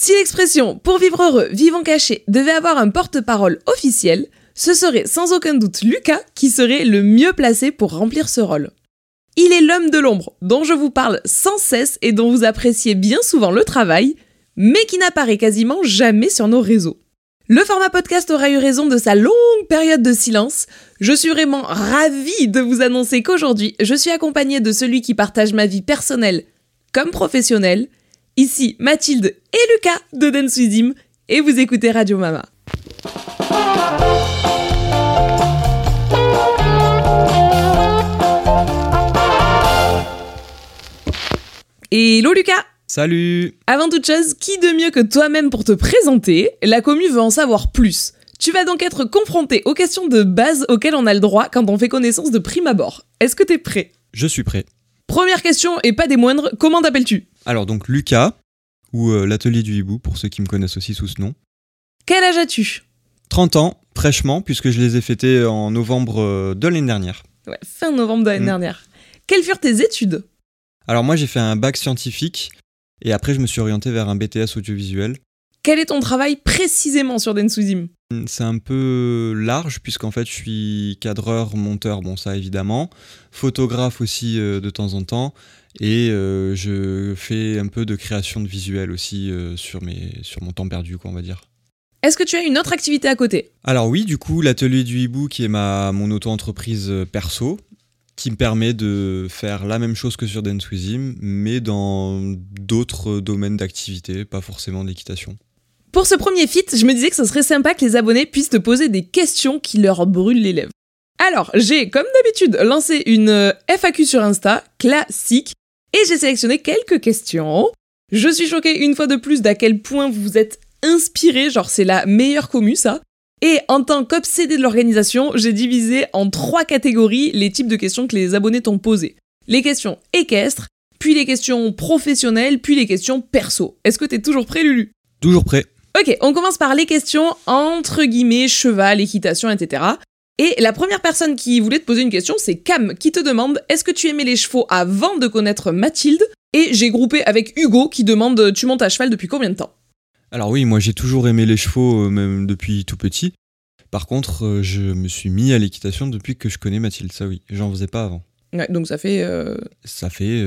Si l'expression pour vivre heureux, vivons cachés devait avoir un porte-parole officiel, ce serait sans aucun doute Lucas qui serait le mieux placé pour remplir ce rôle. Il est l'homme de l'ombre dont je vous parle sans cesse et dont vous appréciez bien souvent le travail, mais qui n'apparaît quasiment jamais sur nos réseaux. Le format podcast aura eu raison de sa longue période de silence. Je suis vraiment ravie de vous annoncer qu'aujourd'hui, je suis accompagnée de celui qui partage ma vie personnelle comme professionnelle. Ici Mathilde et Lucas de Dance et vous écoutez Radio Mama. Hello Lucas Salut Avant toute chose, qui de mieux que toi-même pour te présenter La commu veut en savoir plus. Tu vas donc être confronté aux questions de base auxquelles on a le droit quand on fait connaissance de prime abord. Est-ce que t'es prêt? Je suis prêt. Première question et pas des moindres, comment t'appelles-tu? Alors donc Lucas, ou euh, l'atelier du hibou pour ceux qui me connaissent aussi sous ce nom. Quel âge as-tu? 30 ans, fraîchement, puisque je les ai fêtés en novembre euh, de l'année dernière. Ouais, fin novembre de l'année Mm. dernière. Quelles furent tes études? Alors moi j'ai fait un bac scientifique, et après je me suis orienté vers un BTS audiovisuel. Quel est ton travail précisément sur Densuzim? C'est un peu large puisqu'en fait je suis cadreur, monteur, bon ça évidemment, photographe aussi euh, de temps en temps et euh, je fais un peu de création de visuels aussi euh, sur, mes, sur mon temps perdu quoi on va dire. Est-ce que tu as une autre activité à côté? Alors oui du coup l'atelier du hibou qui est ma, mon auto-entreprise euh, perso qui me permet de faire la même chose que sur Denswizim mais dans d'autres domaines d'activité, pas forcément de l'équitation. Pour ce premier feat, je me disais que ce serait sympa que les abonnés puissent te poser des questions qui leur brûlent les lèvres. Alors, j'ai, comme d'habitude, lancé une euh, FAQ sur Insta, classique, et j'ai sélectionné quelques questions. Je suis choquée une fois de plus d'à quel point vous vous êtes inspiré, genre c'est la meilleure commu ça. Et en tant qu'obsédé de l'organisation, j'ai divisé en trois catégories les types de questions que les abonnés t'ont posées. Les questions équestres, puis les questions professionnelles, puis les questions perso. Est-ce que t'es toujours prêt, Lulu? Toujours prêt Ok, on commence par les questions entre guillemets cheval, équitation, etc. Et la première personne qui voulait te poser une question, c'est Cam, qui te demande est-ce que tu aimais les chevaux avant de connaître Mathilde? Et j'ai groupé avec Hugo qui demande tu montes à cheval depuis combien de temps? Alors oui, moi j'ai toujours aimé les chevaux, euh, même depuis tout petit. Par contre, euh, je me suis mis à l'équitation depuis que je connais Mathilde, ça oui. J'en faisais pas avant. Ouais, donc ça fait. euh, Ça fait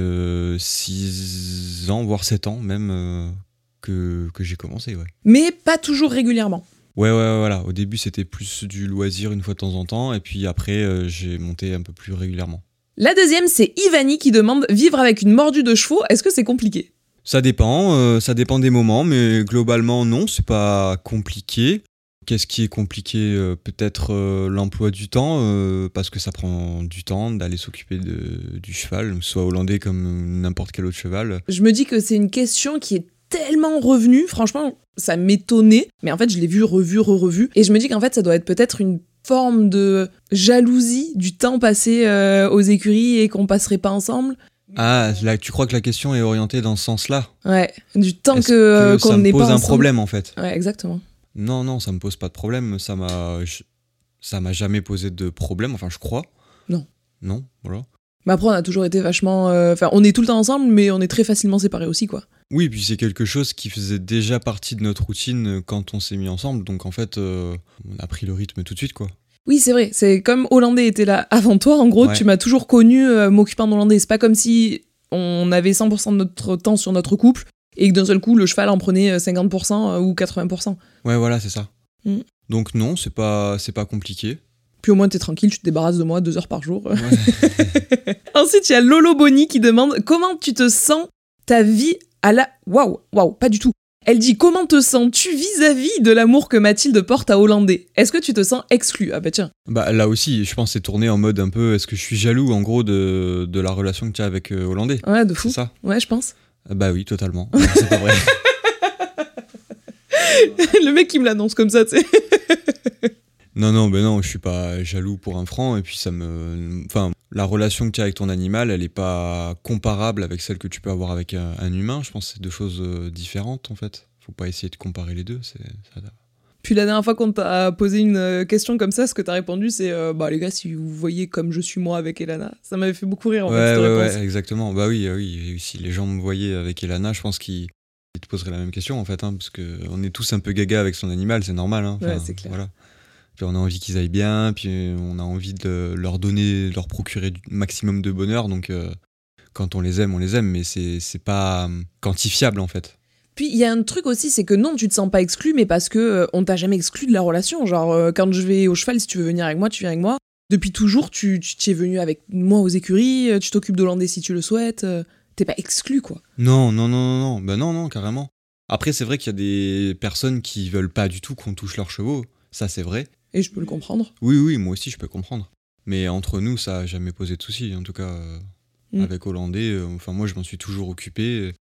6 ans, voire 7 ans même que, que j'ai commencé, ouais. Mais pas toujours régulièrement. Ouais, ouais, ouais, voilà. Au début, c'était plus du loisir une fois de temps en temps, et puis après, euh, j'ai monté un peu plus régulièrement. La deuxième, c'est Ivani qui demande vivre avec une mordue de chevaux, est-ce que c'est compliqué? Ça dépend, euh, ça dépend des moments, mais globalement, non, c'est pas compliqué. Qu'est-ce qui est compliqué Euh, Peut-être euh, l'emploi du temps, euh, parce que ça prend du temps d'aller s'occuper du cheval, soit hollandais comme n'importe quel autre cheval. Je me dis que c'est une question qui est tellement revenue, franchement, ça m'étonnait, mais en fait, je l'ai vu, revu, re-revu, et je me dis qu'en fait, ça doit être peut-être une forme de jalousie du temps passé euh, aux écuries et qu'on passerait pas ensemble. Ah, là, tu crois que la question est orientée dans ce sens-là? Ouais, du temps que euh, ça qu'on me n'est pose pas un ensemble. problème en fait? Ouais, exactement. Non, non, ça me pose pas de problème. Ça m'a, ça m'a jamais posé de problème. Enfin, je crois. Non. Non, voilà. Mais après, on a toujours été vachement. euh, Enfin, on est tout le temps ensemble, mais on est très facilement séparés aussi, quoi. Oui, puis c'est quelque chose qui faisait déjà partie de notre routine euh, quand on s'est mis ensemble. Donc en fait, euh, on a pris le rythme tout de suite, quoi. Oui, c'est vrai. C'est comme Hollandais était là avant toi. En gros, Ouais. tu m'as toujours connu euh, m'occupant d'Hollandais. C'est pas comme si on avait 100% de notre temps sur notre couple et que d'un seul coup, le cheval en prenait euh, 50% ou 80%. Ouais, voilà, c'est ça. Mm. Donc non, c'est pas, c'est pas compliqué. Puis au moins, t'es tranquille, tu te débarrasses de moi deux heures par jour. Ouais. Ensuite, il y a Lolo Bonnie qui demande comment tu te sens ta vie à la. Waouh, waouh, pas du tout. Elle dit comment te sens-tu vis-à-vis de l'amour que Mathilde porte à Hollandais? Est-ce que tu te sens exclu? Ah bah tiens. bah là aussi, je pense que c'est tourné en mode un peu. Est-ce que je suis jaloux en gros de, de la relation que tu as avec euh, Hollandais? Ouais, de C'est fou. ça? Ouais, je pense. Ah Bah oui, totalement. C'est pas vrai. le mec qui me l'annonce comme ça, tu sais. Non, non, ben non, je suis pas jaloux pour un franc. Et puis, ça me. Enfin, la relation que tu as avec ton animal, elle est pas comparable avec celle que tu peux avoir avec un, un humain. Je pense que c'est deux choses euh, différentes, en fait. Faut pas essayer de comparer les deux. C'est. ça- Puis la dernière fois qu'on t'a posé une euh, question comme ça, ce que t'as répondu, c'est euh, Bah les gars, si vous voyez comme je suis moi avec Elana, ça m'avait fait beaucoup rire en ouais, fait, ouais, ouais, exactement. Bah oui, oui. Si les gens me voyaient avec Elana, je pense qu'ils te poserais la même question en fait, hein, parce que on est tous un peu gaga avec son animal, c'est normal. Hein. Ouais, c'est clair. Voilà. Puis on a envie qu'ils aillent bien, puis on a envie de leur donner, de leur procurer du maximum de bonheur. Donc euh, quand on les aime, on les aime, mais c'est pas euh, quantifiable en fait. Puis il y a un truc aussi, c'est que non, tu te sens pas exclu, mais parce que euh, on t'a jamais exclu de la relation. Genre, euh, quand je vais au cheval, si tu veux venir avec moi, tu viens avec moi. Depuis toujours, tu, es venu avec moi aux écuries, tu t'occupes de l'Hollandais si tu le souhaites. T'es pas exclu, quoi. Non, non, non, non, non, ben non, non, carrément. Après, c'est vrai qu'il y a des personnes qui veulent pas du tout qu'on touche leurs chevaux, ça c'est vrai. Et je peux le comprendre. Oui, oui, moi aussi je peux comprendre. Mais entre nous, ça a jamais posé de soucis, en tout cas euh, Mm. avec Hollandais. euh, enfin, moi je m'en suis toujours occupé, euh,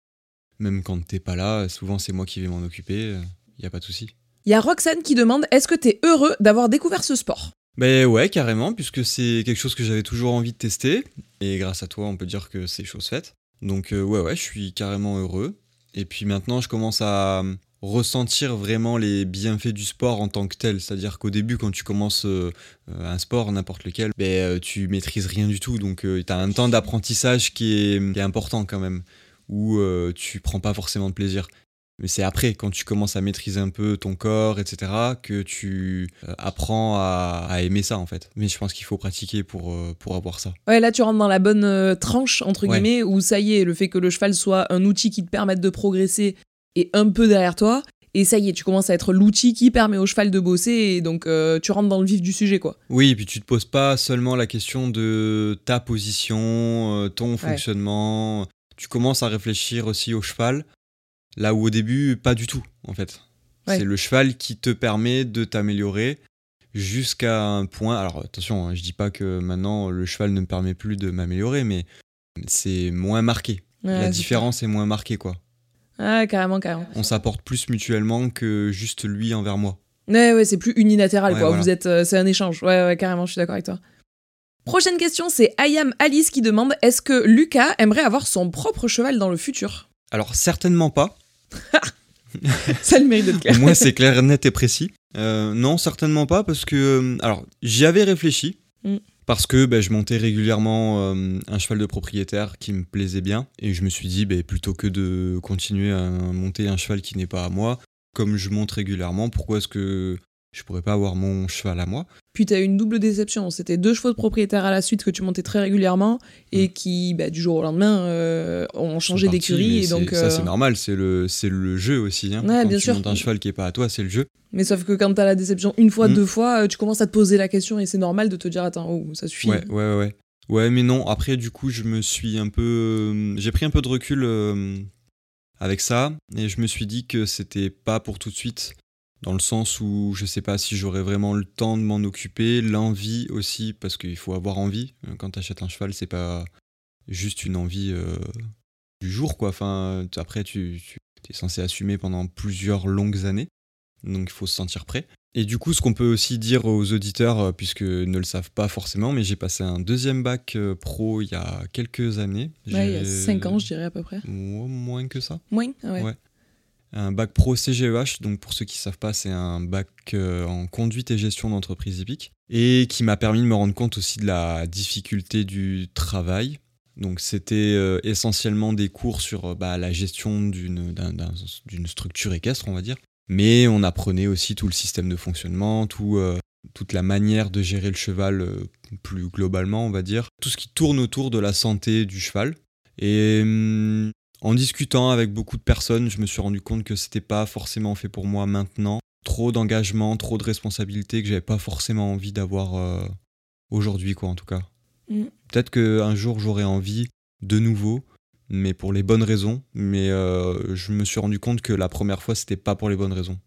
même quand t'es pas là, souvent c'est moi qui vais m'en occuper, il y a pas de souci. Il y a Roxane qui demande Est-ce que t'es heureux d'avoir découvert ce sport? Ben ouais, carrément, puisque c'est quelque chose que j'avais toujours envie de tester, et grâce à toi, on peut dire que c'est chose faite. Donc euh, ouais, ouais, je suis carrément heureux. Et puis maintenant, je commence à euh, ressentir vraiment les bienfaits du sport en tant que tel. C'est-à-dire qu'au début, quand tu commences euh, euh, un sport, n'importe lequel, ben, euh, tu maîtrises rien du tout. Donc tu as un temps d'apprentissage qui est, qui est important quand même, où euh, tu prends pas forcément de plaisir. Mais c'est après, quand tu commences à maîtriser un peu ton corps, etc., que tu euh, apprends à, à aimer ça, en fait. Mais je pense qu'il faut pratiquer pour, euh, pour avoir ça. Ouais, là tu rentres dans la bonne euh, tranche, entre Ouais. guillemets, où ça y est, le fait que le cheval soit un outil qui te permette de progresser est un peu derrière toi. Et ça y est, tu commences à être l'outil qui permet au cheval de bosser, et donc euh, tu rentres dans le vif du sujet, quoi. Oui, et puis tu te poses pas seulement la question de ta position, euh, ton fonctionnement. Tu commences à réfléchir aussi au cheval, là où au début, pas du tout, en fait. Ouais. C'est le cheval qui te permet de t'améliorer jusqu'à un point. Alors attention, hein, je dis pas que maintenant le cheval ne me permet plus de m'améliorer, mais c'est moins marqué. Ouais, la différence est moins marquée, quoi. Ah, carrément, carrément. On s'apporte plus mutuellement que juste lui envers moi. Ouais, ouais, c'est plus unilatéral, Ouais, quoi. voilà. Vous êtes, euh, c'est un échange. Ouais, ouais, carrément, je suis d'accord avec toi. Prochaine question, c'est Ayam Alice qui demande Est-ce que Lucas aimerait avoir son propre cheval dans le futur? Alors certainement pas. Ça le mérite d'être clair. Moins, c'est clair, net et précis. Euh, non, certainement pas, parce que. euh, Alors, j'y avais réfléchi. Mm. Parce que ben, je montais régulièrement euh, un cheval de propriétaire qui me plaisait bien. Et je me suis dit, ben, plutôt que de continuer à monter un cheval qui n'est pas à moi, comme je monte régulièrement, pourquoi est-ce que je pourrais pas avoir mon cheval à moi Puis t'as eu une double déception. C'était deux chevaux de propriétaire à la suite que tu montais très régulièrement et Mm. qui, bah, du jour au lendemain, euh, ont changé d'écurie. donc, Ça, euh, c'est normal, c'est le, jeu aussi. Hein. Ouais, Quand bien tu sûr. montes un cheval qui est pas à toi, c'est le jeu. Mais sauf que quand t'as la déception une fois, Mm. deux fois, euh, tu commences à te poser la question et c'est normal de te dire Attends, oh, ça suffit. Ouais, ouais, ouais, ouais. Mais non, après, du coup, je me suis un peu. J'ai pris un peu de recul euh, avec ça, et je me suis dit que c'était pas pour tout de suite, dans le sens où je sais pas si j'aurais vraiment le temps de m'en occuper, l'envie aussi, parce qu'il faut avoir envie. Euh, Quand t'achètes un cheval, c'est pas juste une envie euh, du jour, quoi. Enfin, après, tu, tu es censé assumer pendant plusieurs longues années, donc il faut se sentir prêt. Et du coup, ce qu'on peut aussi dire aux auditeurs, euh, puisque ne le savent pas forcément, mais j'ai passé un deuxième bac pro il y a quelques années. Ouais, il y a J'ai- 5 ans, je dirais à peu près. Mo- Moins que ça. Moins ouais. Ouais. Un bac pro CGEH, donc pour ceux qui ne savent pas, c'est un bac euh, en conduite et gestion d'entreprise hippique, et qui m'a permis de me rendre compte aussi de la difficulté du travail. Donc c'était euh, essentiellement des cours sur euh, bah, la gestion d'une d'un- d'un- d'une structure équestre, on va dire. Mais on apprenait aussi tout le système de fonctionnement, tout, toute la manière de gérer le cheval plus globalement, on va dire. Tout ce qui tourne autour de la santé du cheval. Et hum, en discutant avec beaucoup de personnes, je me suis rendu compte que c'était pas forcément fait pour moi maintenant. Trop d'engagement, trop de responsabilités que j'avais pas forcément envie d'avoir euh, aujourd'hui, quoi, en tout cas. Mm. Peut-être qu'un jour j'aurai envie de nouveau, mais pour les bonnes raisons. Mais euh, je me suis rendu compte que la première fois, c'était pas pour les bonnes raisons.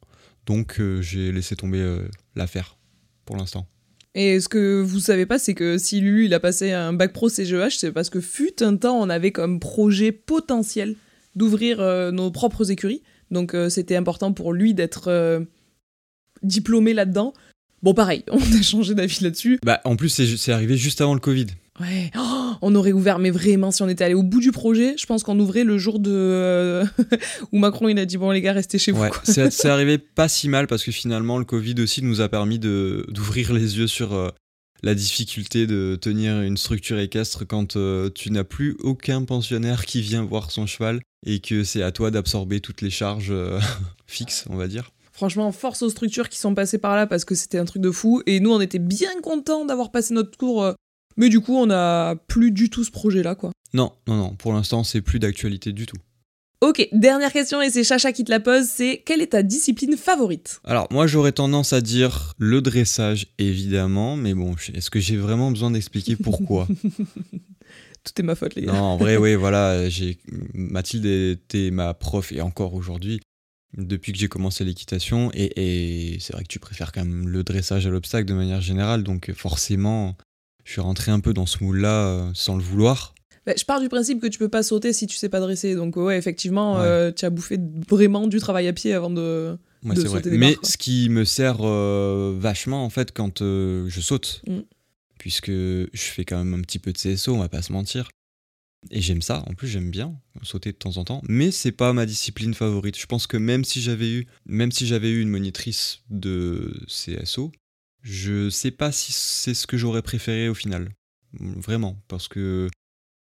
Donc euh, j'ai laissé tomber l'affaire pour l'instant. Et ce que vous savez pas, c'est que si Lulu il a passé un bac pro CGEH, c'est parce que fut un temps, on avait comme projet potentiel d'ouvrir euh, nos propres écuries. Donc euh, c'était important pour lui d'être euh, diplômé là-dedans. Bon, pareil, on a changé d'avis là-dessus. Bah, en plus, c'est c'est arrivé juste avant le Covid. Ouais, Oh, on aurait ouvert, mais vraiment, si on était allé au bout du projet, je pense qu'on ouvrait le jour de euh, où Macron il a dit bon les gars restez chez vous. Ouais, c'est arrivé pas si mal parce que finalement le Covid aussi nous a permis de d'ouvrir les yeux sur euh, la difficulté de tenir une structure équestre quand euh, tu n'as plus aucun pensionnaire qui vient voir son cheval et que c'est à toi d'absorber toutes les charges euh, fixes, on va dire. Franchement, force aux structures qui sont passées par là parce que c'était un truc de fou. Et nous, on était bien contents d'avoir passé notre tour. Mais du coup, on n'a plus du tout ce projet-là, quoi. Non, non, non, pour l'instant, c'est plus d'actualité du tout. Ok, dernière question, et c'est Chacha qui te la pose, c'est quelle est ta discipline favorite? Alors, moi, j'aurais tendance à dire le dressage, évidemment, mais bon, est-ce que j'ai vraiment besoin d'expliquer pourquoi? Tout est ma faute, les gars. Non, en vrai, oui, voilà, j'ai Mathilde était ma prof et encore aujourd'hui depuis que j'ai commencé l'équitation et, et c'est vrai que tu préfères quand même le dressage à l'obstacle de manière générale, donc forcément, je suis rentré un peu dans ce moule-là euh, sans le vouloir. Bah, je pars du principe que tu peux pas sauter si tu sais pas dresser, donc ouais, effectivement, Ouais. euh, tu as bouffé vraiment du travail à pied avant de... Ouais, de vrai. sauter des Mais barres, ce qui me sert euh, vachement en fait quand euh, je saute, Mm. puisque je fais quand même un petit peu de CSO, on va pas se mentir. Et j'aime ça, en plus j'aime bien sauter de temps en temps, mais c'est pas ma discipline favorite. Je pense que même si j'avais eu, même si j'avais eu une monitrice de CSO, je sais pas si c'est ce que j'aurais préféré au final. Vraiment, parce que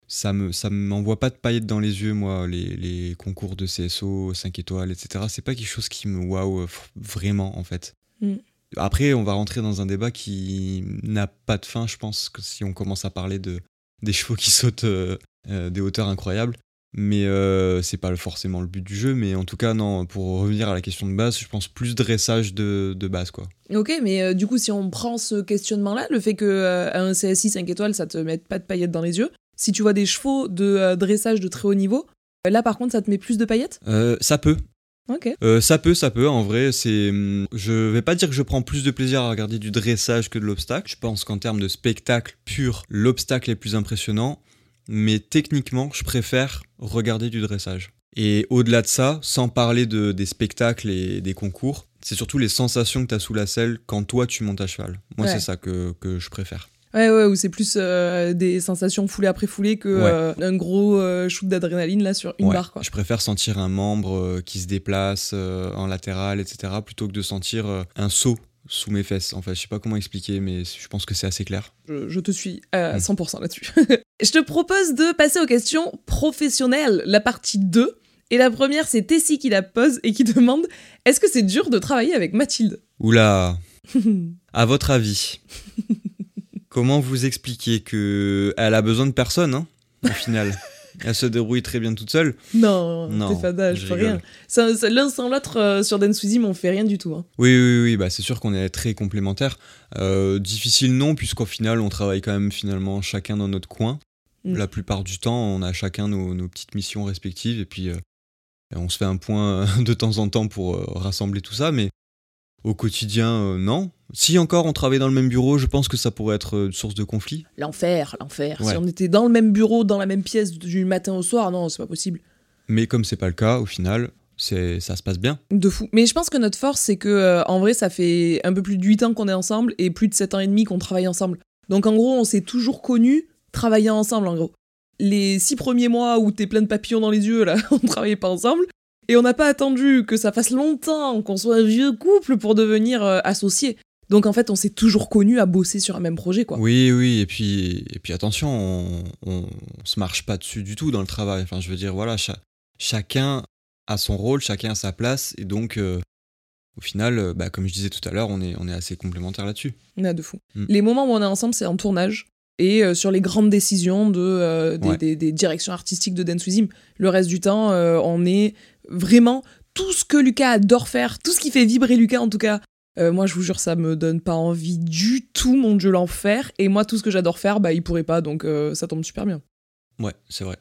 ça me ça m'envoie pas de paillettes dans les yeux moi les, les concours de CSO 5 étoiles etc c'est pas quelque chose qui me waouh vraiment en fait Mm. après on va rentrer dans un débat qui n'a pas de fin je pense que si on commence à parler de des chevaux qui sautent euh, euh, des hauteurs incroyables mais euh, c'est pas forcément le but du jeu mais en tout cas non pour revenir à la question de base je pense plus dressage de, de base quoi Ok, mais euh, du coup, si on prend ce questionnement-là, le fait que euh, à un CSI 5 étoiles, ça te mette pas de paillettes dans les yeux, si tu vois des chevaux de euh, dressage de très haut niveau, là par contre, ça te met plus de paillettes? Ça peut Ok. Euh, ça peut, ça peut. En vrai, c'est. hum, Je vais pas dire que je prends plus de plaisir à regarder du dressage que de l'obstacle. Je pense qu'en termes de spectacle pur, l'obstacle est plus impressionnant. Mais techniquement, je préfère regarder du dressage. Et au-delà de ça, sans parler de, des spectacles et des concours, c'est surtout les sensations que tu as sous la selle quand toi tu montes à cheval. Moi, Ouais. c'est ça que, que je préfère. Ouais, ouais, ou c'est plus euh, des sensations foulées après foulée que Ouais. euh, un gros euh, shoot d'adrénaline là sur une Ouais. barre, quoi. Je préfère sentir un membre euh, qui se déplace en latéral, etc., plutôt que de sentir un saut sous mes fesses. En fait, je sais pas comment expliquer, mais je pense que c'est assez clair. Je, je te suis à Mm. 100% là-dessus. je te propose de passer aux questions professionnelles, la partie 2. Et la première, c'est Tessie qui la pose et qui demande Est-ce que c'est dur de travailler avec Mathilde? Oula, à votre avis, comment vous expliquer que elle a besoin de personne, hein, au final? Elle se débrouille très bien toute seule. Non, Non, t'es fada, je je fais rien. L'un sans l'autre euh, sur With Him, on fait rien du tout. hein. Oui, oui, oui, bah c'est sûr qu'on est très complémentaires. Euh, difficile non, puisqu'au final, on travaille quand même finalement chacun dans notre coin. Mm. La plupart du temps, on a chacun nos, nos petites missions respectives, et puis euh, on se fait un point de temps en temps pour rassembler tout ça, mais au quotidien, euh, non. Si encore on travaille dans le même bureau, je pense que ça pourrait être euh, une source de conflit. L'enfer, l'enfer. Ouais. Si on était dans le même bureau, dans la même pièce du matin au soir, non, c'est pas possible. Mais comme c'est pas le cas, au final, c'est ça se passe bien. De fou. Mais je pense que notre force, c'est que euh, en vrai, ça fait un peu plus de 8 ans qu'on est ensemble et plus de 7 ans et demi qu'on travaille ensemble. Donc en gros, on s'est toujours connus travaillant ensemble, en gros. Les 6 premiers mois où t'es plein de papillons dans les yeux, là, on travaillait pas ensemble. Et on n'a pas attendu que ça fasse longtemps qu'on soit un vieux couple pour devenir euh, associés. Donc en fait, on s'est toujours connus à bosser sur un même projet, quoi. Oui, oui, et puis, et puis attention, on, on, on se marche pas dessus du tout dans le travail. Enfin, je veux dire, voilà, cha- chacun a son rôle, chacun a sa place, et donc, euh, au final, euh, bah, comme je disais tout à l'heure, on est, on est assez complémentaires là-dessus. Ah, de fou. Mm. Les moments où on est ensemble, c'est en tournage et euh, sur les grandes décisions de, euh, des, Ouais. des- des directions artistiques de Dance With Him. Le reste du temps, euh, on est vraiment tout ce que Lucas adore faire, tout ce qui fait vibrer Lucas en tout cas. Euh, moi, je vous jure, ça me donne pas envie du tout, mon dieu, l'enfer. Et moi, tout ce que j'adore faire, bah, il pourrait pas, donc euh, ça tombe super bien. Ouais, c'est vrai.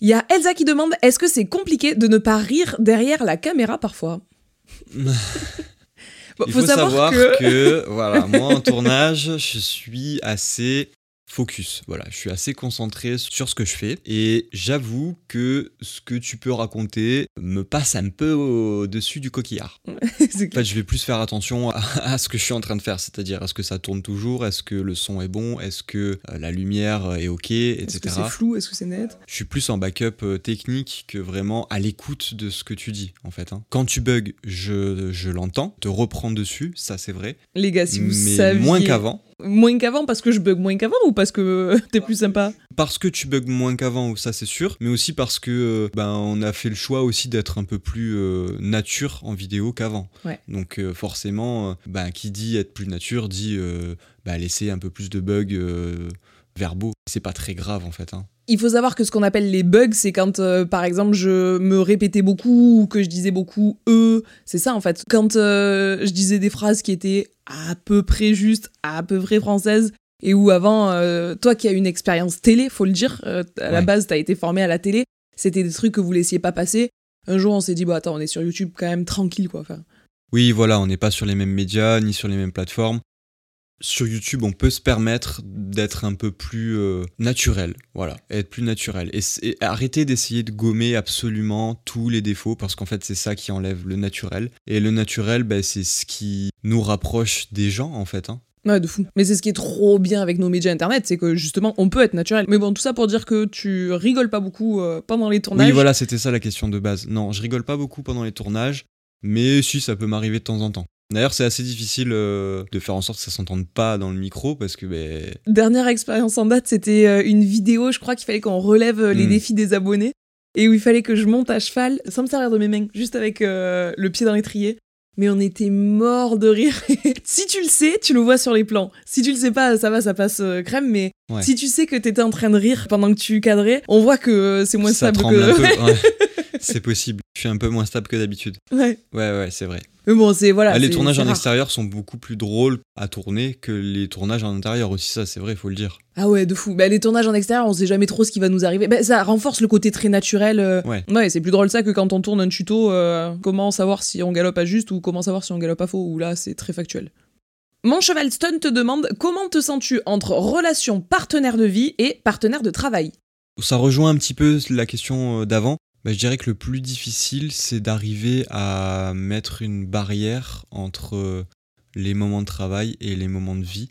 Il y a Elsa qui demande est-ce que c'est compliqué de ne pas rire derrière la caméra parfois? Bon, Il faut, savoir, que... voilà, moi en tournage, je suis assez focus. Voilà, je suis assez concentré sur ce que je fais et j'avoue que ce que tu peux raconter me passe un peu au-dessus du coquillard. En fait, je vais plus faire attention à, à ce que je suis en train de faire, c'est-à-dire est-ce que ça tourne toujours, est-ce que le son est bon, est-ce que euh, la lumière est ok, Est-ce que etc. c'est flou Est-ce que c'est net? Je suis plus en backup euh, technique que vraiment à l'écoute de ce que tu dis, en fait. hein. Quand tu bugs, je, je l'entends, te reprendre dessus, ça c'est vrai, Les gars, si vous mais saviez... moins qu'avant. Moins qu'avant parce que je bug moins qu'avant ou parce que t'es plus sympa? Parce que tu bugs moins qu'avant, ça c'est sûr, mais aussi parce que euh, ben, on a fait le choix aussi d'être un peu plus euh, nature en vidéo qu'avant. Ouais. Donc euh, forcément, ben, qui dit être plus nature dit ben, laisser un peu plus de bugs verbaux. C'est pas très grave en fait. hein. Il faut savoir que ce qu'on appelle les bugs, c'est quand, euh, par exemple, je me répétais beaucoup ou que je disais beaucoup eux. C'est ça, en fait. Quand euh, je disais des phrases qui étaient à peu près justes, à peu près françaises, et où avant, euh, toi qui as une expérience télé, faut le dire, à la base, t'as été formé à la télé, c'était des trucs que vous laissiez pas passer. Un jour, on s'est dit, bah attends, on est sur YouTube quand même tranquille, quoi. Enfin, Oui, voilà, on n'est pas sur les mêmes médias ni sur les mêmes plateformes. Sur YouTube, on peut se permettre d'être un peu plus euh, naturel, voilà, être plus naturel et, arrêter d'essayer de gommer absolument tous les défauts parce qu'en fait c'est ça qui enlève le naturel et le naturel, ben, c'est ce qui nous rapproche des gens en fait. hein. Ouais, de fou. Mais c'est ce qui est trop bien avec nos médias internet, c'est que justement, on peut être naturel. Mais bon, tout ça pour dire que tu rigoles pas beaucoup euh, pendant les tournages. Oui, voilà, c'était ça la question de base. Non, je rigole pas beaucoup pendant les tournages, mais si ça peut m'arriver de temps en temps. D'ailleurs, c'est assez difficile euh, de faire en sorte que ça s'entende pas dans le micro parce que ben, Dernière expérience en date, c'était euh, une vidéo, je crois qu'il fallait qu'on relève euh, les Mm. défis des abonnés. Et où il fallait que je monte à cheval, sans me servir de mes mains, juste avec euh, le pied dans l'étrier. Mais on était mort de rire. si tu le sais, tu le vois sur les plans. Si tu le sais pas, ça va, ça passe crème. Mais Ouais. si tu sais que t'étais en train de rire pendant que tu cadrais, on voit que c'est moins ça stable que. un peu. ouais. C'est possible. Je suis un peu moins stable que d'habitude. ouais. Ouais, ouais, c'est vrai. Mais bon, c'est voilà. Ah, les tournages en rare. extérieur sont beaucoup plus drôles à tourner que les tournages en intérieur aussi, ça c'est vrai, faut le dire. Ah ouais, de fou. Bah, les tournages en extérieur, on sait jamais trop ce qui va nous arriver. Bah, ça renforce le côté très naturel. euh, Ouais. Ouais, c'est plus drôle ça que quand on tourne un tuto, euh, comment savoir si on galope à juste ou comment savoir si on galope à faux, où là c'est très factuel. Mon cheval Stun te demande comment te sens-tu entre relation partenaire de vie et partenaire de travail? Ça rejoint un petit peu la question euh, d'avant. Bah, je dirais que le plus difficile, c'est d'arriver à mettre une barrière entre euh, les moments de travail et les moments de vie.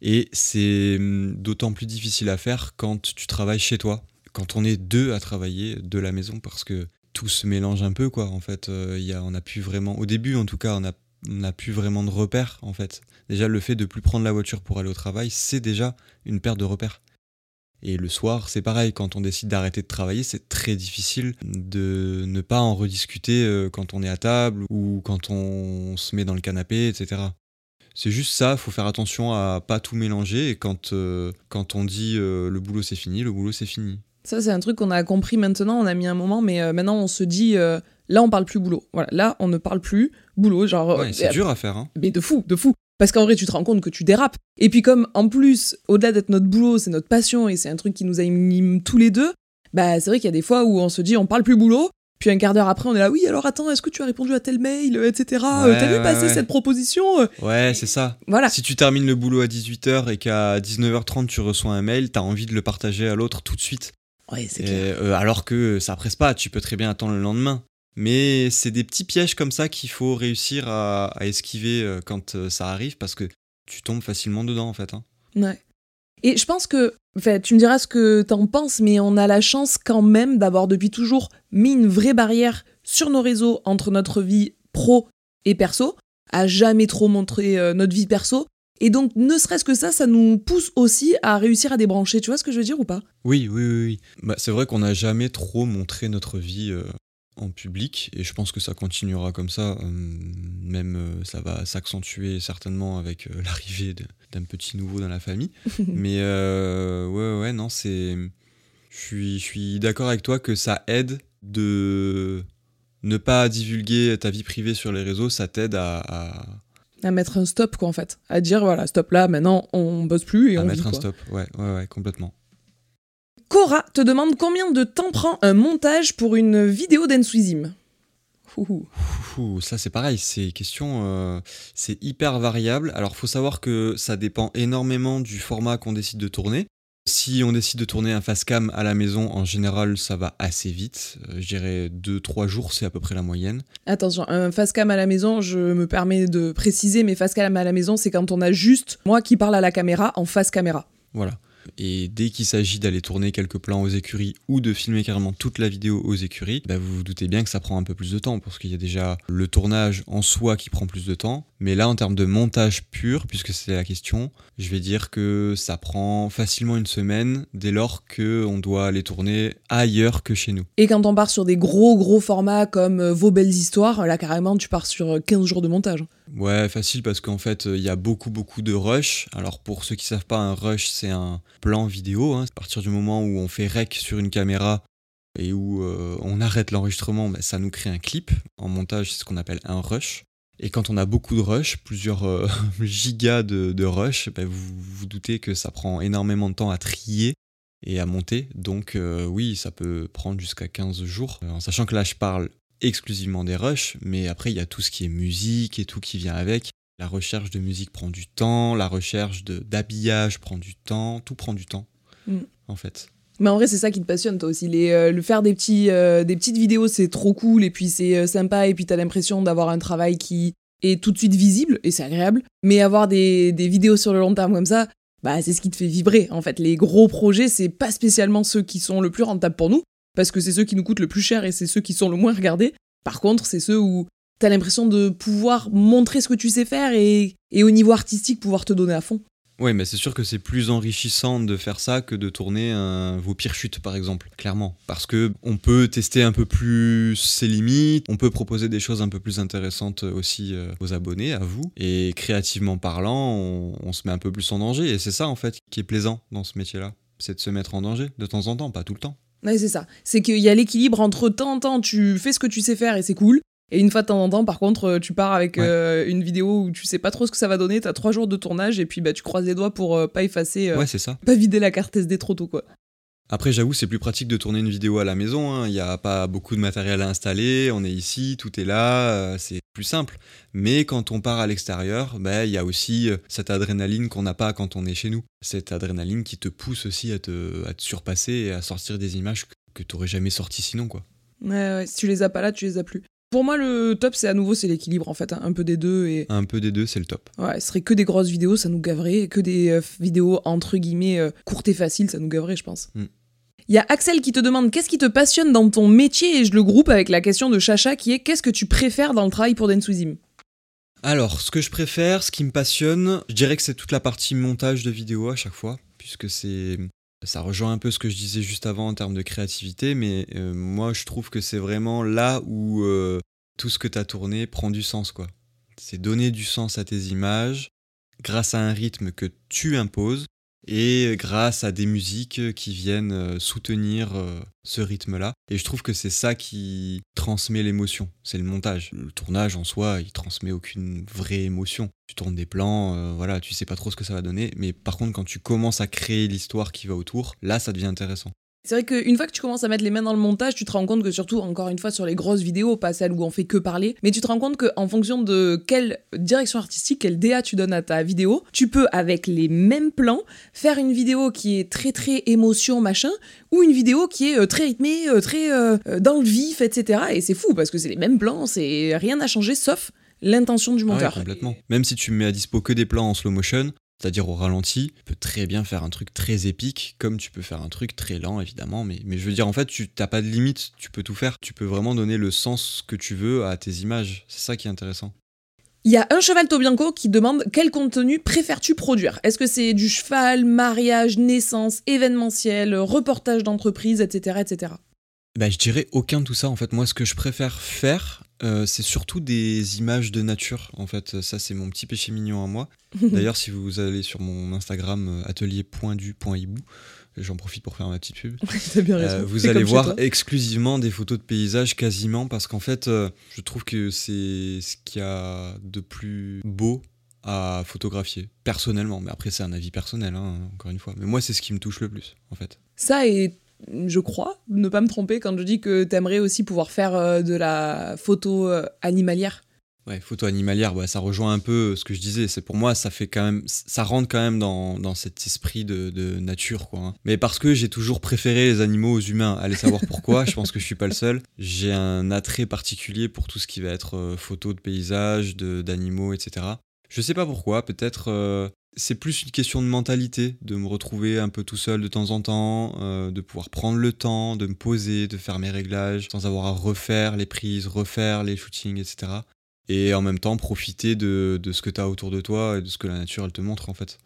Et c'est hum, d'autant plus difficile à faire quand tu travailles chez toi, quand on est deux à travailler de la maison, parce que tout se mélange un peu, quoi. En fait, euh, y a, on vraiment, au début en tout cas, on n'a n'a plus vraiment de repères, en fait. Déjà, le fait de plus prendre la voiture pour aller au travail, c'est déjà une perte de repères. Et le soir, c'est pareil, quand on décide d'arrêter de travailler, c'est très difficile de ne pas en rediscuter euh, quand on est à table ou quand on se met dans le canapé, etc. C'est juste ça, faut faire attention à pas tout mélanger et quand, euh, quand on dit euh, le boulot c'est fini, le boulot c'est fini. Ça, c'est un truc qu'on a compris maintenant, on a mis un moment, mais euh, maintenant on se dit, là on parle plus boulot. Voilà, là on ne parle plus boulot. Genre, Ouais, c'est dur à faire, hein. mais de fou, de fou. Parce qu'en vrai, tu te rends compte que tu dérapes. Et puis comme, en plus, au-delà d'être notre boulot, c'est notre passion et c'est un truc qui nous anime tous les deux, bah c'est vrai qu'il y a des fois où on se dit on parle plus boulot, puis un quart d'heure après on est là, oui alors attends, est-ce que tu as répondu à tel mail, etc. Euh, Ouais, T'as vu ouais, passer ouais. cette proposition? Ouais, c'est ça. Voilà. Si tu termines le boulot à 18h et qu'à 19h30 tu reçois un mail, t'as envie de le partager à l'autre tout de suite. Ouais, c'est clair. euh, alors que ça presse pas, tu peux très bien attendre le lendemain. Mais c'est des petits pièges comme ça qu'il faut réussir à, à esquiver euh, quand euh, ça arrive parce que tu tombes facilement dedans en fait. hein. Ouais. Et je pense que, enfin, tu me diras ce que t'en penses, mais on a la chance quand même d'avoir depuis toujours mis une vraie barrière sur nos réseaux entre notre vie pro et perso, à jamais trop montrer euh, notre vie perso. Et donc, ne serait-ce que ça, ça nous pousse aussi à réussir à débrancher. Tu vois ce que je veux dire ou pas? Oui, oui, oui. oui. Bah, c'est vrai qu'on n'a jamais trop montré notre vie euh, en public et je pense que ça continuera comme ça. euh, même euh, ça va s'accentuer certainement avec euh, l'arrivée d'un petit nouveau dans la famille. Mais euh, ouais, ouais, non, c'est. Je suis, je suis d'accord avec toi que ça aide de ne pas divulguer ta vie privée sur les réseaux, ça t'aide à, à- À mettre un stop, quoi, en fait. À dire, voilà, stop là, maintenant, on bosse plus et à on mettre vit, un quoi. stop. Ouais, ouais, ouais, complètement. Cora te demande combien de temps prend un montage pour une vidéo d'Enswizim. Ça c'est pareil, c'est question, euh, c'est hyper variable. Alors faut savoir que ça dépend énormément du format qu'on décide de tourner. Si on décide de tourner un face cam à la maison, en général ça va assez vite. Euh, je dirais 2-3 jours, c'est à peu près la moyenne. Attention, un face cam à la maison, je me permets de préciser, mais face cam à la maison, c'est quand on a juste moi qui parle à la caméra en face caméra. Voilà. Et dès qu'il s'agit d'aller tourner quelques plans aux écuries ou de filmer carrément toute la vidéo aux écuries, bah vous vous doutez bien que ça prend un peu plus de temps parce qu'il y a déjà le tournage en soi qui prend plus de temps, Mais là, en termes de montage pur, puisque c'était la question, je vais dire que ça prend facilement une semaine dès lors qu'on doit les tourner ailleurs que chez nous. Et quand on part sur des gros gros formats comme euh, vos belles histoires, là carrément tu pars sur 15 jours de montage. Ouais, facile parce qu'en fait, il y a beaucoup beaucoup de rush. Alors pour ceux qui savent pas, un rush c'est un plan vidéo. Hein. À partir du moment où on fait rec sur une caméra et où euh, on arrête l'enregistrement, bah, ça nous crée un clip. En montage, c'est ce qu'on appelle un rush. Et quand on a beaucoup de rush, plusieurs euh, gigas de, rush, bah, vous vous doutez que ça prend énormément de temps à trier et à monter. Donc euh, oui, ça peut prendre jusqu'à 15 jours. En sachant que là, je parle exclusivement des rushs, mais après, il y a tout ce qui est musique et tout qui vient avec. La recherche de musique prend du temps, la recherche d'habillage prend du temps, tout prend du temps, mm. en fait. Mais en vrai, c'est ça qui te passionne, toi aussi. Les, euh, le faire des, petits, euh, des petites vidéos, c'est trop cool, et puis c'est euh, sympa, et puis t'as l'impression d'avoir un travail qui est tout de suite visible, et c'est agréable. Mais avoir des, des, vidéos sur le long terme comme ça, bah, c'est ce qui te fait vibrer. En fait, les gros projets, c'est pas spécialement ceux qui sont le plus rentables pour nous, parce que c'est ceux qui nous coûtent le plus cher et c'est ceux qui sont le moins regardés. Par contre, c'est ceux où t'as l'impression de pouvoir montrer ce que tu sais faire et, au niveau artistique pouvoir te donner à fond. Oui, mais c'est sûr que c'est plus enrichissant de faire ça que de tourner vos pires chutes, par exemple, clairement. Parce que on peut tester un peu plus ses limites, on peut proposer des choses un peu plus intéressantes aussi euh, aux abonnés, à vous. Et créativement parlant, on, se met un peu plus en danger. Et c'est ça, en fait, qui est plaisant dans ce métier-là. C'est de se mettre en danger, de temps en temps, pas tout le temps. Ouais, c'est ça. C'est qu'il y a l'équilibre entre temps en temps, tu fais ce que tu sais faire et c'est cool. Et une fois de temps en temps, par contre, euh, tu pars avec euh, une vidéo où tu sais pas trop ce que ça va donner, t'as trois jours de tournage et puis bah, tu croises les doigts pour euh, pas effacer. ouais, c'est ça. Pas vider la carte SD trop tôt, quoi. Après, j'avoue, c'est plus pratique de tourner une vidéo à la maison. Hein. Il n'y a pas beaucoup de matériel à installer. On est ici, tout est là. c'est plus simple. Mais quand on part à l'extérieur, bah, il y a aussi cette adrénaline qu'on n'a pas quand on est chez nous. Cette adrénaline qui te pousse aussi à te, à te surpasser et à sortir des images que, tu n'aurais jamais sorties sinon, quoi. Ouais, ouais, si tu les as pas là, tu les as plus. Pour moi, le top, c'est à nouveau, c'est l'équilibre en fait, hein. un peu des deux. Et... Un peu des deux, c'est le top. Ouais, ce serait que des grosses vidéos, ça nous gaverait, que des euh, vidéos entre guillemets euh, courtes et faciles, ça nous gaverait, je pense. Mm. Il y a Axel qui te demande qu'est-ce qui te passionne dans ton métier? Et je le groupe avec la question de Chacha qui est qu'est-ce que tu préfères dans le travail pour Densuzim Alors, ce que je préfère, ce qui me passionne, je dirais que c'est toute la partie montage de vidéos à chaque fois, puisque c'est ça rejoint un peu ce que je disais juste avant en termes de créativité, mais euh, moi je trouve que c'est vraiment là où euh, tout ce que tu as tourné prend du sens. quoi. C'est donner du sens à tes images grâce à un rythme que tu imposes et grâce à des musiques qui viennent euh, soutenir euh, ce rythme-là. Et je trouve que c'est ça qui transmet l'émotion, c'est le montage. Le tournage en soi, il transmet aucune vraie émotion. Tu tournes des plans, euh, voilà, tu sais pas trop ce que ça va donner, mais par contre quand tu commences à créer l'histoire qui va autour, là ça devient intéressant. C'est vrai qu'une fois que tu commences à mettre les mains dans le montage, tu te rends compte que surtout, encore une fois, sur les grosses vidéos, pas celles où on fait que parler, mais tu te rends compte qu'en fonction de quelle direction artistique, quelle DA tu donnes à ta vidéo, tu peux, avec les mêmes plans, faire une vidéo qui est très très émotion, machin, ou une vidéo qui est euh, très rythmée, euh, très euh, dans le vif, etc. Et c'est fou, parce que c'est les mêmes plans, c'est rien n'a changé, sauf l'intention du monteur. complètement. Même si tu mets à dispo que des plans en slow motion, c'est-à-dire au ralenti, tu peux très bien faire un truc très épique, comme tu peux faire un truc très lent, évidemment. Mais, mais je veux dire, en fait, tu n'as pas de limite, tu peux tout faire. Tu peux vraiment donner le sens que tu veux à tes images. C'est ça qui est intéressant. Il y a un cheval Tobianco qui demande quel contenu préfères-tu produire? Est-ce que c'est du cheval, mariage, naissance, événementiel, reportage d'entreprise, etc., etc. Bah, je dirais aucun de tout ça. En fait, moi, ce que je préfère faire, euh, c'est surtout des images de nature. En fait, ça, c'est mon petit péché mignon à moi. D'ailleurs, si vous allez sur mon Instagram euh, atelier.du.ibou, j'en profite pour faire ma petite pub. Euh, vous allez voir exclusivement des photos de paysages quasiment parce qu'en fait, je trouve que c'est ce qu'il y a de plus beau à photographier personnellement. Mais après, c'est un avis personnel, hein, encore une fois. Mais moi, c'est ce qui me touche le plus, en fait. Ça et je crois, ne pas me tromper quand je dis que t'aimerais aussi pouvoir faire euh, de la photo euh, animalière. Ouais, photo animalière, ça rejoint un peu ce que je disais. C'est pour moi, ça fait quand même, ça rentre quand même dans, dans cet esprit de, de nature, quoi. Hein. Mais parce que j'ai toujours préféré les animaux aux humains. Allez savoir pourquoi. je pense que je suis pas le seul. J'ai un attrait particulier pour tout ce qui va être euh, photo de paysages, d'animaux, etc. Je sais pas pourquoi. Peut-être c'est plus une question de mentalité, de me retrouver un peu tout seul de temps en temps, euh, de pouvoir prendre le temps, de me poser, de faire mes réglages, sans avoir à refaire les prises, refaire les shootings, etc. et en même temps profiter de, de ce que tu as autour de toi et de ce que la nature elle te montre en fait.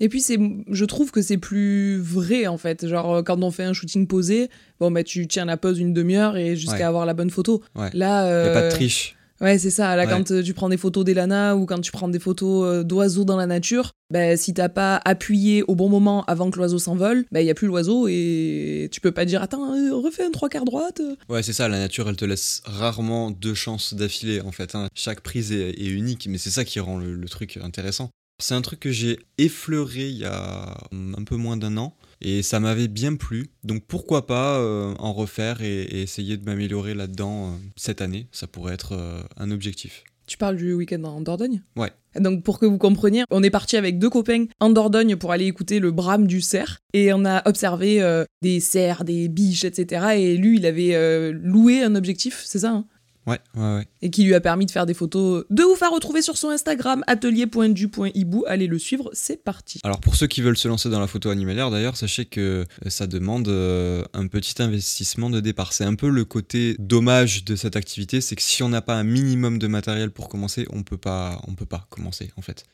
Et puis c'est, je trouve que c'est plus vrai en fait. Genre euh, quand on fait un shooting posé, bon bah tu tiens la pose une demi-heure et jusqu'à Ouais. avoir la bonne photo. Ouais. Là, Y a pas de euh, triche. Ouais, c'est ça. Là, Ouais. quand euh, tu prends des photos d'Elana ou quand tu prends des photos euh, d'oiseaux dans la nature, ben, si t'as pas appuyé au bon moment avant que l'oiseau s'envole, ben, il y a plus l'oiseau et tu peux pas dire Attends, euh, refais un trois quarts droite. Ouais, c'est ça, la nature, elle te laisse rarement deux chances d'affilée, en fait. hein. Chaque prise est, est unique, mais c'est ça qui rend le, le truc intéressant. C'est un truc que j'ai effleuré il y a un peu moins d'un an, et ça m'avait bien plu. Donc pourquoi pas euh, en refaire et, et essayer de m'améliorer là-dedans euh, cette année Ça pourrait être euh, un objectif. Tu parles du week-end en Dordogne? Ouais. Donc, pour que vous compreniez, on est parti avec deux copains en Dordogne pour aller écouter le brame du cerf. Et on a observé euh, des cerfs, des biches, etc. Et lui, il avait euh, loué un objectif, c'est ça hein? Ouais, ouais, ouais. et qui lui a permis de faire des photos de ouf à retrouver sur son Instagram atelier.du.hibou. Allez le suivre, c'est parti. Alors pour ceux qui veulent se lancer dans la photo animalière, d'ailleurs, sachez que ça demande euh, un petit investissement de départ. C'est un peu le côté dommage de cette activité, c'est que si on n'a pas un minimum de matériel pour commencer, on peut pas, on peut pas commencer en fait.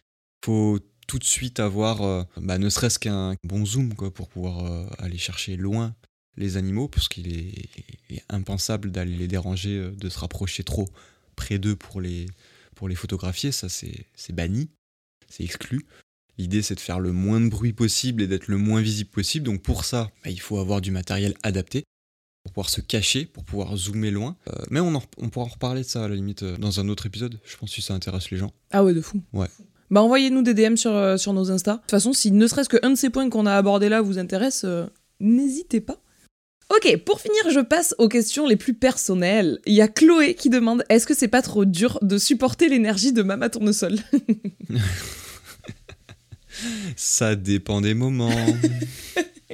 Faut tout de suite avoir, euh, bah, ne serait-ce qu'un bon zoom quoi, pour pouvoir euh, aller chercher loin les animaux, parce qu'il est, impensable d'aller les déranger, euh, de se rapprocher trop près d'eux pour les, pour les photographier. Ça, c'est banni, c'est exclu. L'idée, c'est de faire le moins de bruit possible et d'être le moins visible possible. Donc pour ça, bah, il faut avoir du matériel adapté pour pouvoir se cacher, pour pouvoir zoomer loin. Euh, mais on, en- on pourra en reparler de ça à la limite euh, dans un autre épisode. Je pense que ça intéresse les gens. Ah ouais, de fou. Ouais. Bah envoyez-nous des DM sur, euh, sur nos Insta. De toute façon, si ne serait-ce qu'un de ces points qu'on a abordés là vous intéresse, euh, n'hésitez pas. Ok, pour finir, je passe aux questions les plus personnelles. Il y a Chloé qui demande est-ce que c'est pas trop dur de supporter l'énergie de Mama Tournesol Ça dépend des moments.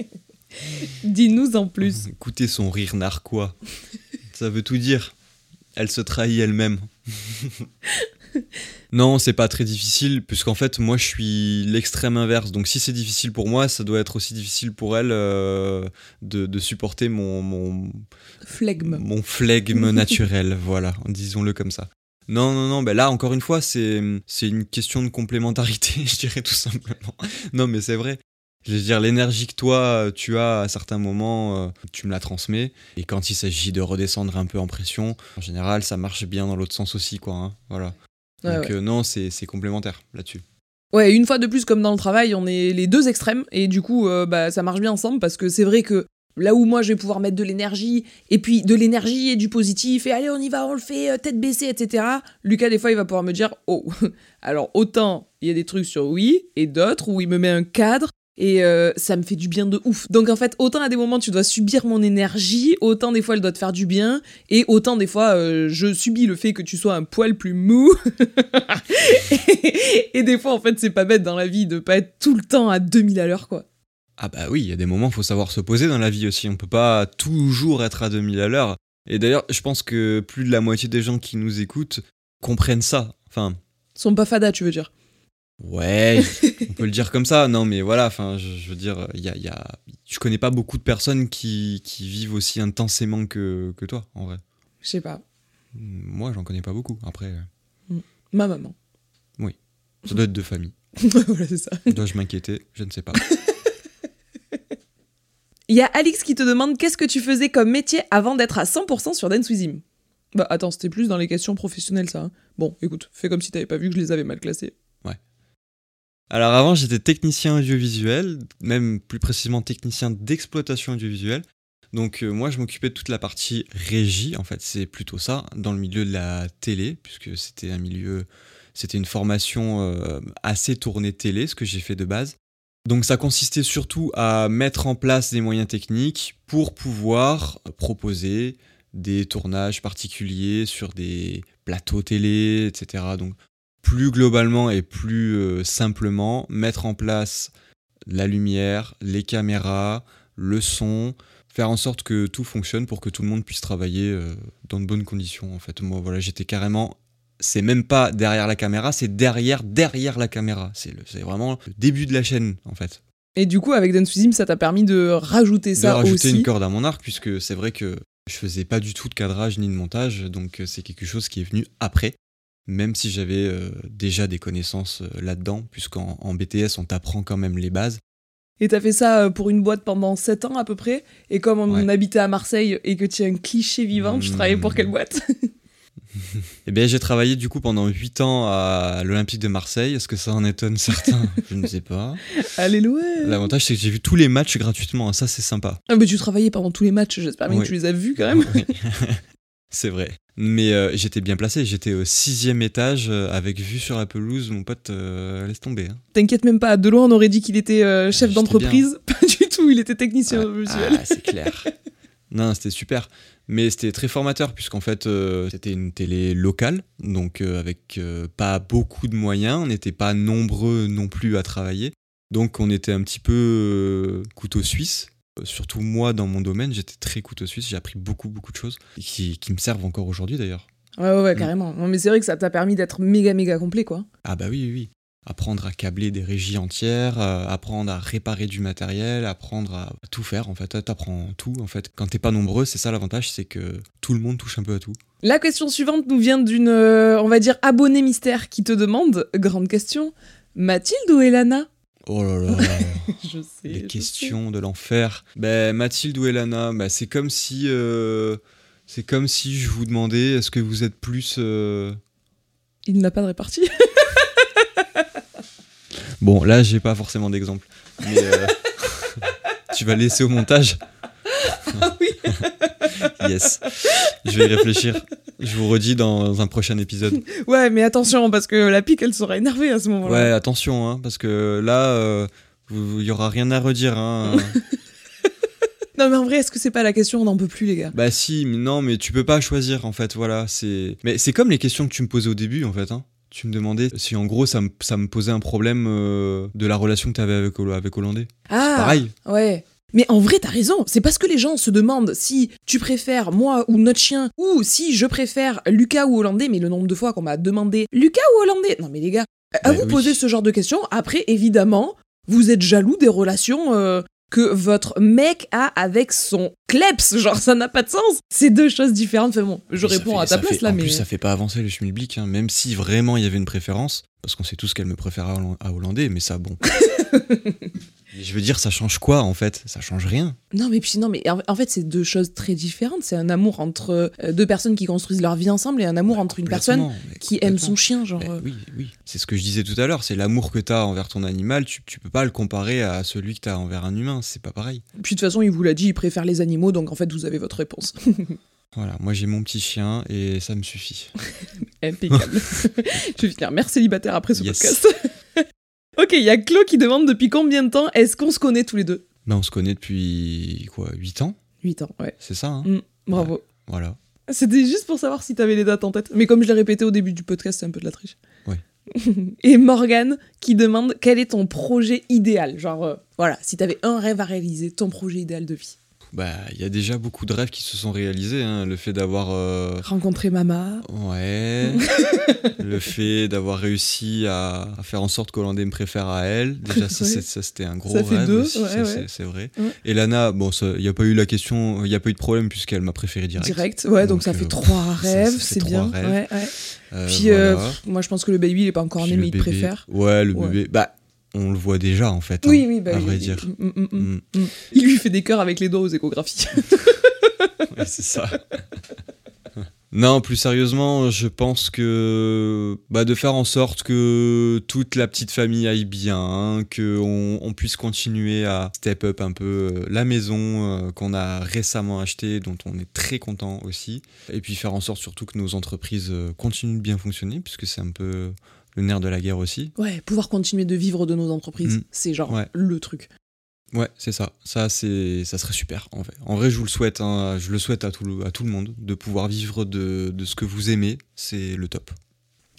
Dis-nous en plus. Écoutez son rire narquois. Ça veut tout dire. Elle se trahit elle-même. non, c'est pas très difficile, puisqu'en fait, moi, je suis l'extrême inverse. Donc, si c'est difficile pour moi, ça doit être aussi difficile pour elle euh, de, de supporter mon, mon, Flegme. mon flegme naturel. Voilà, disons-le comme ça. Non, non, non, ben là, encore une fois, c'est une question de complémentarité, je dirais tout simplement. Non, mais c'est vrai. Je veux dire, l'énergie que toi, tu as à certains moments, euh, tu me la transmets. Et quand il s'agit de redescendre un peu en pression, en général, ça marche bien dans l'autre sens aussi, quoi. hein. Voilà. Ouais, Donc, ouais. euh, non, c'est c'est complémentaire là-dessus. Ouais, une fois de plus, comme dans le travail, on est les deux extrêmes, et du coup, euh, bah, ça marche bien ensemble, parce que c'est vrai que là où moi je vais pouvoir mettre de l'énergie, et puis de l'énergie et du positif, et allez, on y va, on le fait, euh, tête baissée, etc. Lucas, des fois, il va pouvoir me dire, oh, alors autant il y a des trucs sur oui, et d'autres où il me met un cadre, et euh, ça me fait du bien de ouf. Donc en fait, autant à des moments tu dois subir mon énergie, autant des fois elle doit te faire du bien, et autant des fois euh, je subis le fait que tu sois un poil plus mou. et, et des fois en fait c'est pas bête dans la vie de pas être tout le temps à 2000 à l'heure quoi. Ah bah oui, il y a des moments, faut savoir se poser dans la vie aussi. On peut pas toujours être à 2000 à l'heure. Et d'ailleurs, je pense que plus de la moitié des gens qui nous écoutent comprennent ça. Enfin, sont pas fada tu veux dire. Ouais, on peut le dire comme ça. Non, mais voilà, enfin, je, je veux dire, il y a, il y a... je connais pas beaucoup de personnes qui, qui vivent aussi intensément que, que toi, en vrai. Je sais pas. Moi, j'en connais pas beaucoup. Après, euh, Ma maman. ça doit être de famille. voilà c'est ça. Dois-je m'inquiéter? Je ne sais pas. Il y a Alix qui te demande qu'est-ce que tu faisais comme métier avant d'être à 100% sur Dance With Him. Bah attends, c'était plus dans les questions professionnelles ça. hein. Bon, écoute, fais comme si t'avais pas vu que je les avais mal classées. Alors avant, j'étais technicien audiovisuel, même plus précisément technicien d'exploitation audiovisuelle. Donc euh, moi, je m'occupais de toute la partie régie, en fait, c'est plutôt ça, dans le milieu de la télé, puisque c'était un milieu, c'était une formation euh, assez tournée télé, ce que j'ai fait de base. Donc ça consistait surtout à mettre en place des moyens techniques pour pouvoir proposer des tournages particuliers sur des plateaux télé, etc. Donc plus globalement et plus euh, simplement, mettre en place la lumière, les caméras, le son, faire en sorte que tout fonctionne pour que tout le monde puisse travailler euh, dans de bonnes conditions. En fait, moi, voilà, j'étais carrément. C'est même pas derrière la caméra, c'est derrière, derrière la caméra. C'est vraiment le début de la chaîne, en fait. Et du coup, avec Dance With Him, ça t'a permis de rajouter de ça rajouter aussi. une corde à mon arc, puisque c'est vrai que je faisais pas du tout de cadrage ni de montage, donc euh, c'est quelque chose qui est venu après. Même si j'avais euh, déjà des connaissances euh, là-dedans, puisqu'en en BTS, on t'apprend quand même les bases. Et t'as fait ça euh, pour une boîte pendant 7 ans à peu près. Et comme on Ouais. habitait à Marseille et que tu es un cliché vivant, tu travaillais pour quelle boîte Eh bien, j'ai travaillé du coup pendant 8 ans à l'Olympique de Marseille. Est-ce que ça en étonne certains? Je ne sais pas. Alléluia L'avantage, c'est que j'ai vu tous les matchs gratuitement. Ça, c'est sympa. Ah, mais tu travaillais pendant tous les matchs, j'espère Ouais. que tu les as vus quand même. Oui. C'est vrai. Mais euh, j'étais bien placé. J'étais au sixième étage euh, avec vue sur la pelouse. Mon pote, euh, laisse tomber. hein. T'inquiète même pas, de loin on aurait dit qu'il était chef d'entreprise. Pas du tout, il était technicien Ah, visuel. ah, c'est clair. non, c'était super. Mais c'était très formateur, puisqu'en fait, c'était une télé locale, donc avec pas beaucoup de moyens. On n'était pas nombreux non plus à travailler. Donc, on était un petit peu couteau suisse. Surtout moi, dans mon domaine, j'étais très couteau suisse. J'ai appris beaucoup, beaucoup de choses qui, qui me servent encore aujourd'hui d'ailleurs. Ouais, ouais, ouais, Mm. carrément. Non, mais c'est vrai que ça t'a permis d'être méga, méga complet, quoi. Ah bah oui, oui, oui. Apprendre à câbler des régies entières, euh, apprendre à réparer du matériel, apprendre à tout faire en fait. T'apprends tout en fait. Quand t'es pas nombreux, c'est ça l'avantage, c'est que tout le monde touche un peu à tout. La question suivante nous vient d'une, euh, on va dire, abonnée mystère qui te demande, grande question, Mathilde ou Elana? Oh là là, Je sais. les je questions de l'enfer. Ben Mathilde ou Elana, ben, c'est comme si, euh, c'est comme si je vous demandais, est-ce que vous êtes plus euh. Il n'a pas de répartie. Bon, là, j'ai pas forcément d'exemple. Mais euh, tu vas laisser au montage Ah oui. Yes. Je vais y réfléchir. Je vous redis dans un prochain épisode. Ouais, mais attention, parce que la pique, elle sera énervée à ce moment-là. Ouais, attention, hein, parce que là, euh, il y aura rien à redire. Hein. Non, mais en vrai, est-ce que c'est pas la question On n'en peut plus, les gars? bah si, mais non, mais tu peux pas choisir en fait. Voilà, c'est. Mais c'est comme les questions que tu me posais au début en fait. Hein. Tu me demandais si en gros ça me, ça me posait un problème euh, de la relation que tu avais avec, avec Hollandais. Ah Pareil. Ouais. Mais en vrai, t'as raison. C'est parce que les gens se demandent si tu préfères moi ou notre chien, ou si je préfère Lucas ou Hollandais. Mais le nombre de fois qu'on m'a demandé Lucas ou Hollandais? Non, mais les gars, à Bah vous oui. poser ce genre de questions. Après, évidemment, vous êtes jaloux des relations euh, que votre mec a avec son kleps. Genre, ça n'a pas de sens. C'est deux choses différentes. Enfin bon, je réponds fait- à ta place fait- là, en mais. plus, ça fait pas avancer le schmilblick, hein, même si vraiment il y avait une préférence, parce qu'on sait tous qu'elle me préfère à Hollandais, mais ça, bon. Mais je veux dire, ça change quoi en fait? Ça change rien. Non, mais puis non, mais en fait, c'est deux choses très différentes. C'est un amour entre euh, deux personnes qui construisent leur vie ensemble et un amour entre une personne qui aime son chien, genre. Euh, oui, oui. C'est ce que je disais tout à l'heure, c'est l'amour que t'as envers ton animal, tu, tu peux pas le comparer à celui que t'as envers un humain, c'est pas pareil. Puis de toute façon, il vous l'a dit, il préfère les animaux, donc en fait, vous avez votre réponse. Voilà, moi j'ai mon petit chien et ça me suffit. Impeccable. Je vais finir mère célibataire après ce Yes. podcast. Ok, il y a Claude qui demande depuis combien de temps est-ce qu'on se connaît tous les deux? Ben, on se connaît depuis quoi 8 ans? 8 ans, ouais. C'est ça, hein? Mm, bravo. Voilà. C'était juste pour savoir si t'avais les dates en tête. Mais comme je l'ai répété au début du podcast, c'est un peu de la triche. Ouais. Et Morgane qui demande quel est ton projet idéal? Genre, euh, voilà, si t'avais un rêve à réaliser, ton projet idéal de vie. Bah, il y a déjà beaucoup de rêves qui se sont réalisés, hein. le fait d'avoir euh, Rencontrer Mama. Ouais. le fait d'avoir réussi à, faire en sorte qu'Hollandais me préfère à elle. Déjà, ça, Ouais. ça, c'était un gros Ça fait rêve ouais, c'est- vrai. Et Lana, bon, il n'y a pas eu la question, il n'y a pas eu de problème puisqu'elle m'a préféré direct. Direct, ouais, donc, Donc, ça fait euh, trois ça- rêves, ça fait c'est trois bien. rêves. Ouais, ouais. Euh, Puis, euh, voilà. moi, je pense que le baby, il est pas encore Puis né, mais il préfère. Ouais, le bébé. Bah, on le voit déjà en fait. Oui, hein, oui, bah à oui, vrai oui. dire. Mm, mm, mm. Il lui fait des cœurs avec les doigts aux échographies. Ouais, c'est ça. non, plus sérieusement, je pense que bah, de faire en sorte que toute la petite famille aille bien, qu'on on puisse continuer à step up un peu euh, la maison euh, qu'on a récemment achetée, dont on est très content aussi, et puis faire en sorte surtout que nos entreprises euh, continuent de bien fonctionner, puisque c'est un peu le nerf de la guerre aussi. Ouais, pouvoir continuer de vivre de nos entreprises, Mm. c'est genre Ouais. le truc. Ouais, c'est ça. Ça, c'est, ça serait super. En vrai, en vrai je vous le souhaite. hein. Je le souhaite à tout le, à tout le monde de pouvoir vivre de, de ce que vous aimez. C'est le top.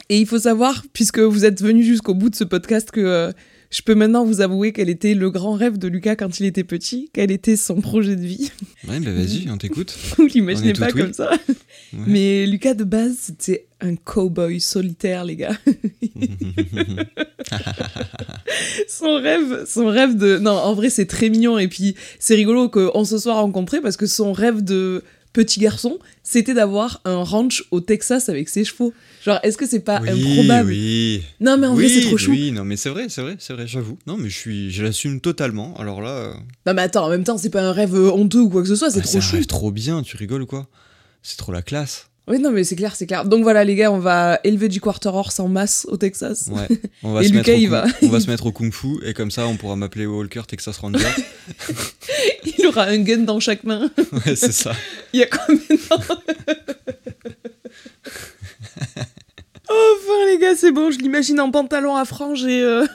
Et il faut savoir, puisque vous êtes venu jusqu'au bout de ce podcast, que euh, je peux maintenant vous avouer quel était le grand rêve de Lucas quand il était petit, quel était son projet de vie. Ouais, bah vas-y, on t'écoute. Vous l'imaginez pas oui. comme ça. Ouais. Mais Lucas de base, c'était un cowboy solitaire, les gars. son rêve, son rêve de. Non, en vrai, c'est très mignon. Et puis, c'est rigolo qu'on se soit rencontrés parce que son rêve de petit garçon, c'était d'avoir un ranch au Texas avec ses chevaux. Genre, est-ce que c'est pas oui, improbable Oui. Non, mais en vrai, c'est trop chou. Oui, non, mais c'est vrai, c'est vrai, c'est vrai, j'avoue. Non, mais je suis, je l'assume totalement. Alors là, euh, Non, mais attends, en même temps, c'est pas un rêve euh, honteux ou quoi que ce soit, c'est ah, trop chou. rêve trop bien, tu rigoles quoi? C'est trop la classe. Oui, non, mais c'est clair, c'est clair. Donc voilà, les gars, on va élever du quarter horse en masse au Texas. Ouais. On va Et se Lucas, mettre au il kung- va- On va se mettre au kung-fu et comme ça, on pourra m'appeler Walker Texas Ranger. Il aura un gun dans chaque main. ouais, c'est ça. Il y a combien de temps Enfin, les gars, c'est bon, je l'imagine en pantalon à franges et, euh,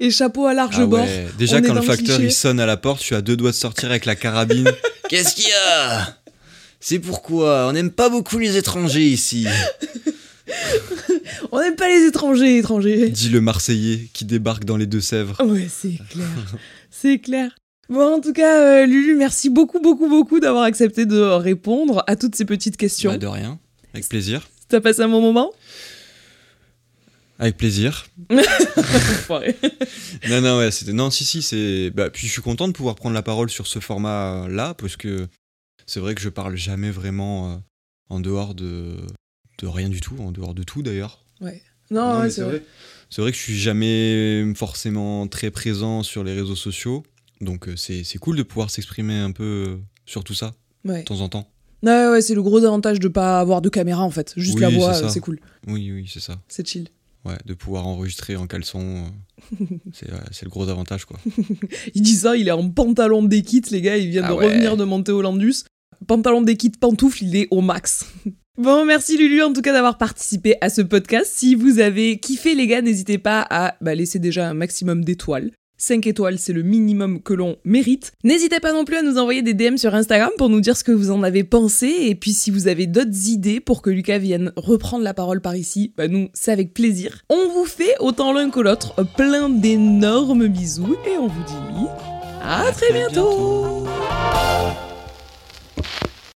et chapeau à large Ah bord. ouais. Déjà, On quand le facteur il sonne à la porte, je suis à deux doigts de sortir avec la carabine. Qu'est-ce qu'il y a? C'est pourquoi on n'aime pas beaucoup les étrangers ici. On n'aime pas les étrangers, étrangers. Dit le Marseillais qui débarque dans les Deux-Sèvres. Ouais, c'est clair. c'est clair. Bon, en tout cas, euh, Lulu, merci beaucoup, beaucoup, beaucoup d'avoir accepté de répondre à toutes ces petites questions. Bah, de rien. Avec plaisir. T'as passé un bon moment Avec plaisir. Non, non, ouais, c'était. Non, si, si, c'est. Bah, puis je suis content de pouvoir prendre la parole sur ce format-là, parce que c'est vrai que je parle jamais vraiment euh, en dehors de. de rien du tout, en dehors de tout d'ailleurs. Non, ouais, mais c'est vrai. C'est vrai que je suis jamais forcément très présent sur les réseaux sociaux, donc euh, c'est c'est cool de pouvoir s'exprimer un peu euh, sur tout ça, Ouais. de temps en temps. Ouais, ouais, c'est le gros avantage de pas avoir de caméra en fait. Juste Oui, la voix, c'est cool. Oui, oui, c'est ça. C'est chill. Ouais, de pouvoir enregistrer en caleçon, euh, c'est ouais, c'est le gros avantage, quoi. Il dit ça, il est en pantalon d'équite, les gars, il vient Ah de ouais. revenir de monter au Landus. Pantalon d'équite, pantoufle, il est au max. Bon, merci Lulu en tout cas d'avoir participé à ce podcast. Si vous avez kiffé les gars, n'hésitez pas à bah, laisser déjà un maximum d'étoiles. 5 étoiles, c'est le minimum que l'on mérite. N'hésitez pas non plus à nous envoyer des DM sur Instagram pour nous dire ce que vous en avez pensé. Et puis si vous avez d'autres idées pour que Lucas vienne reprendre la parole par ici, bah nous, c'est avec plaisir. On vous fait autant l'un que l'autre plein d'énormes bisous et on vous dit à, très bientôt.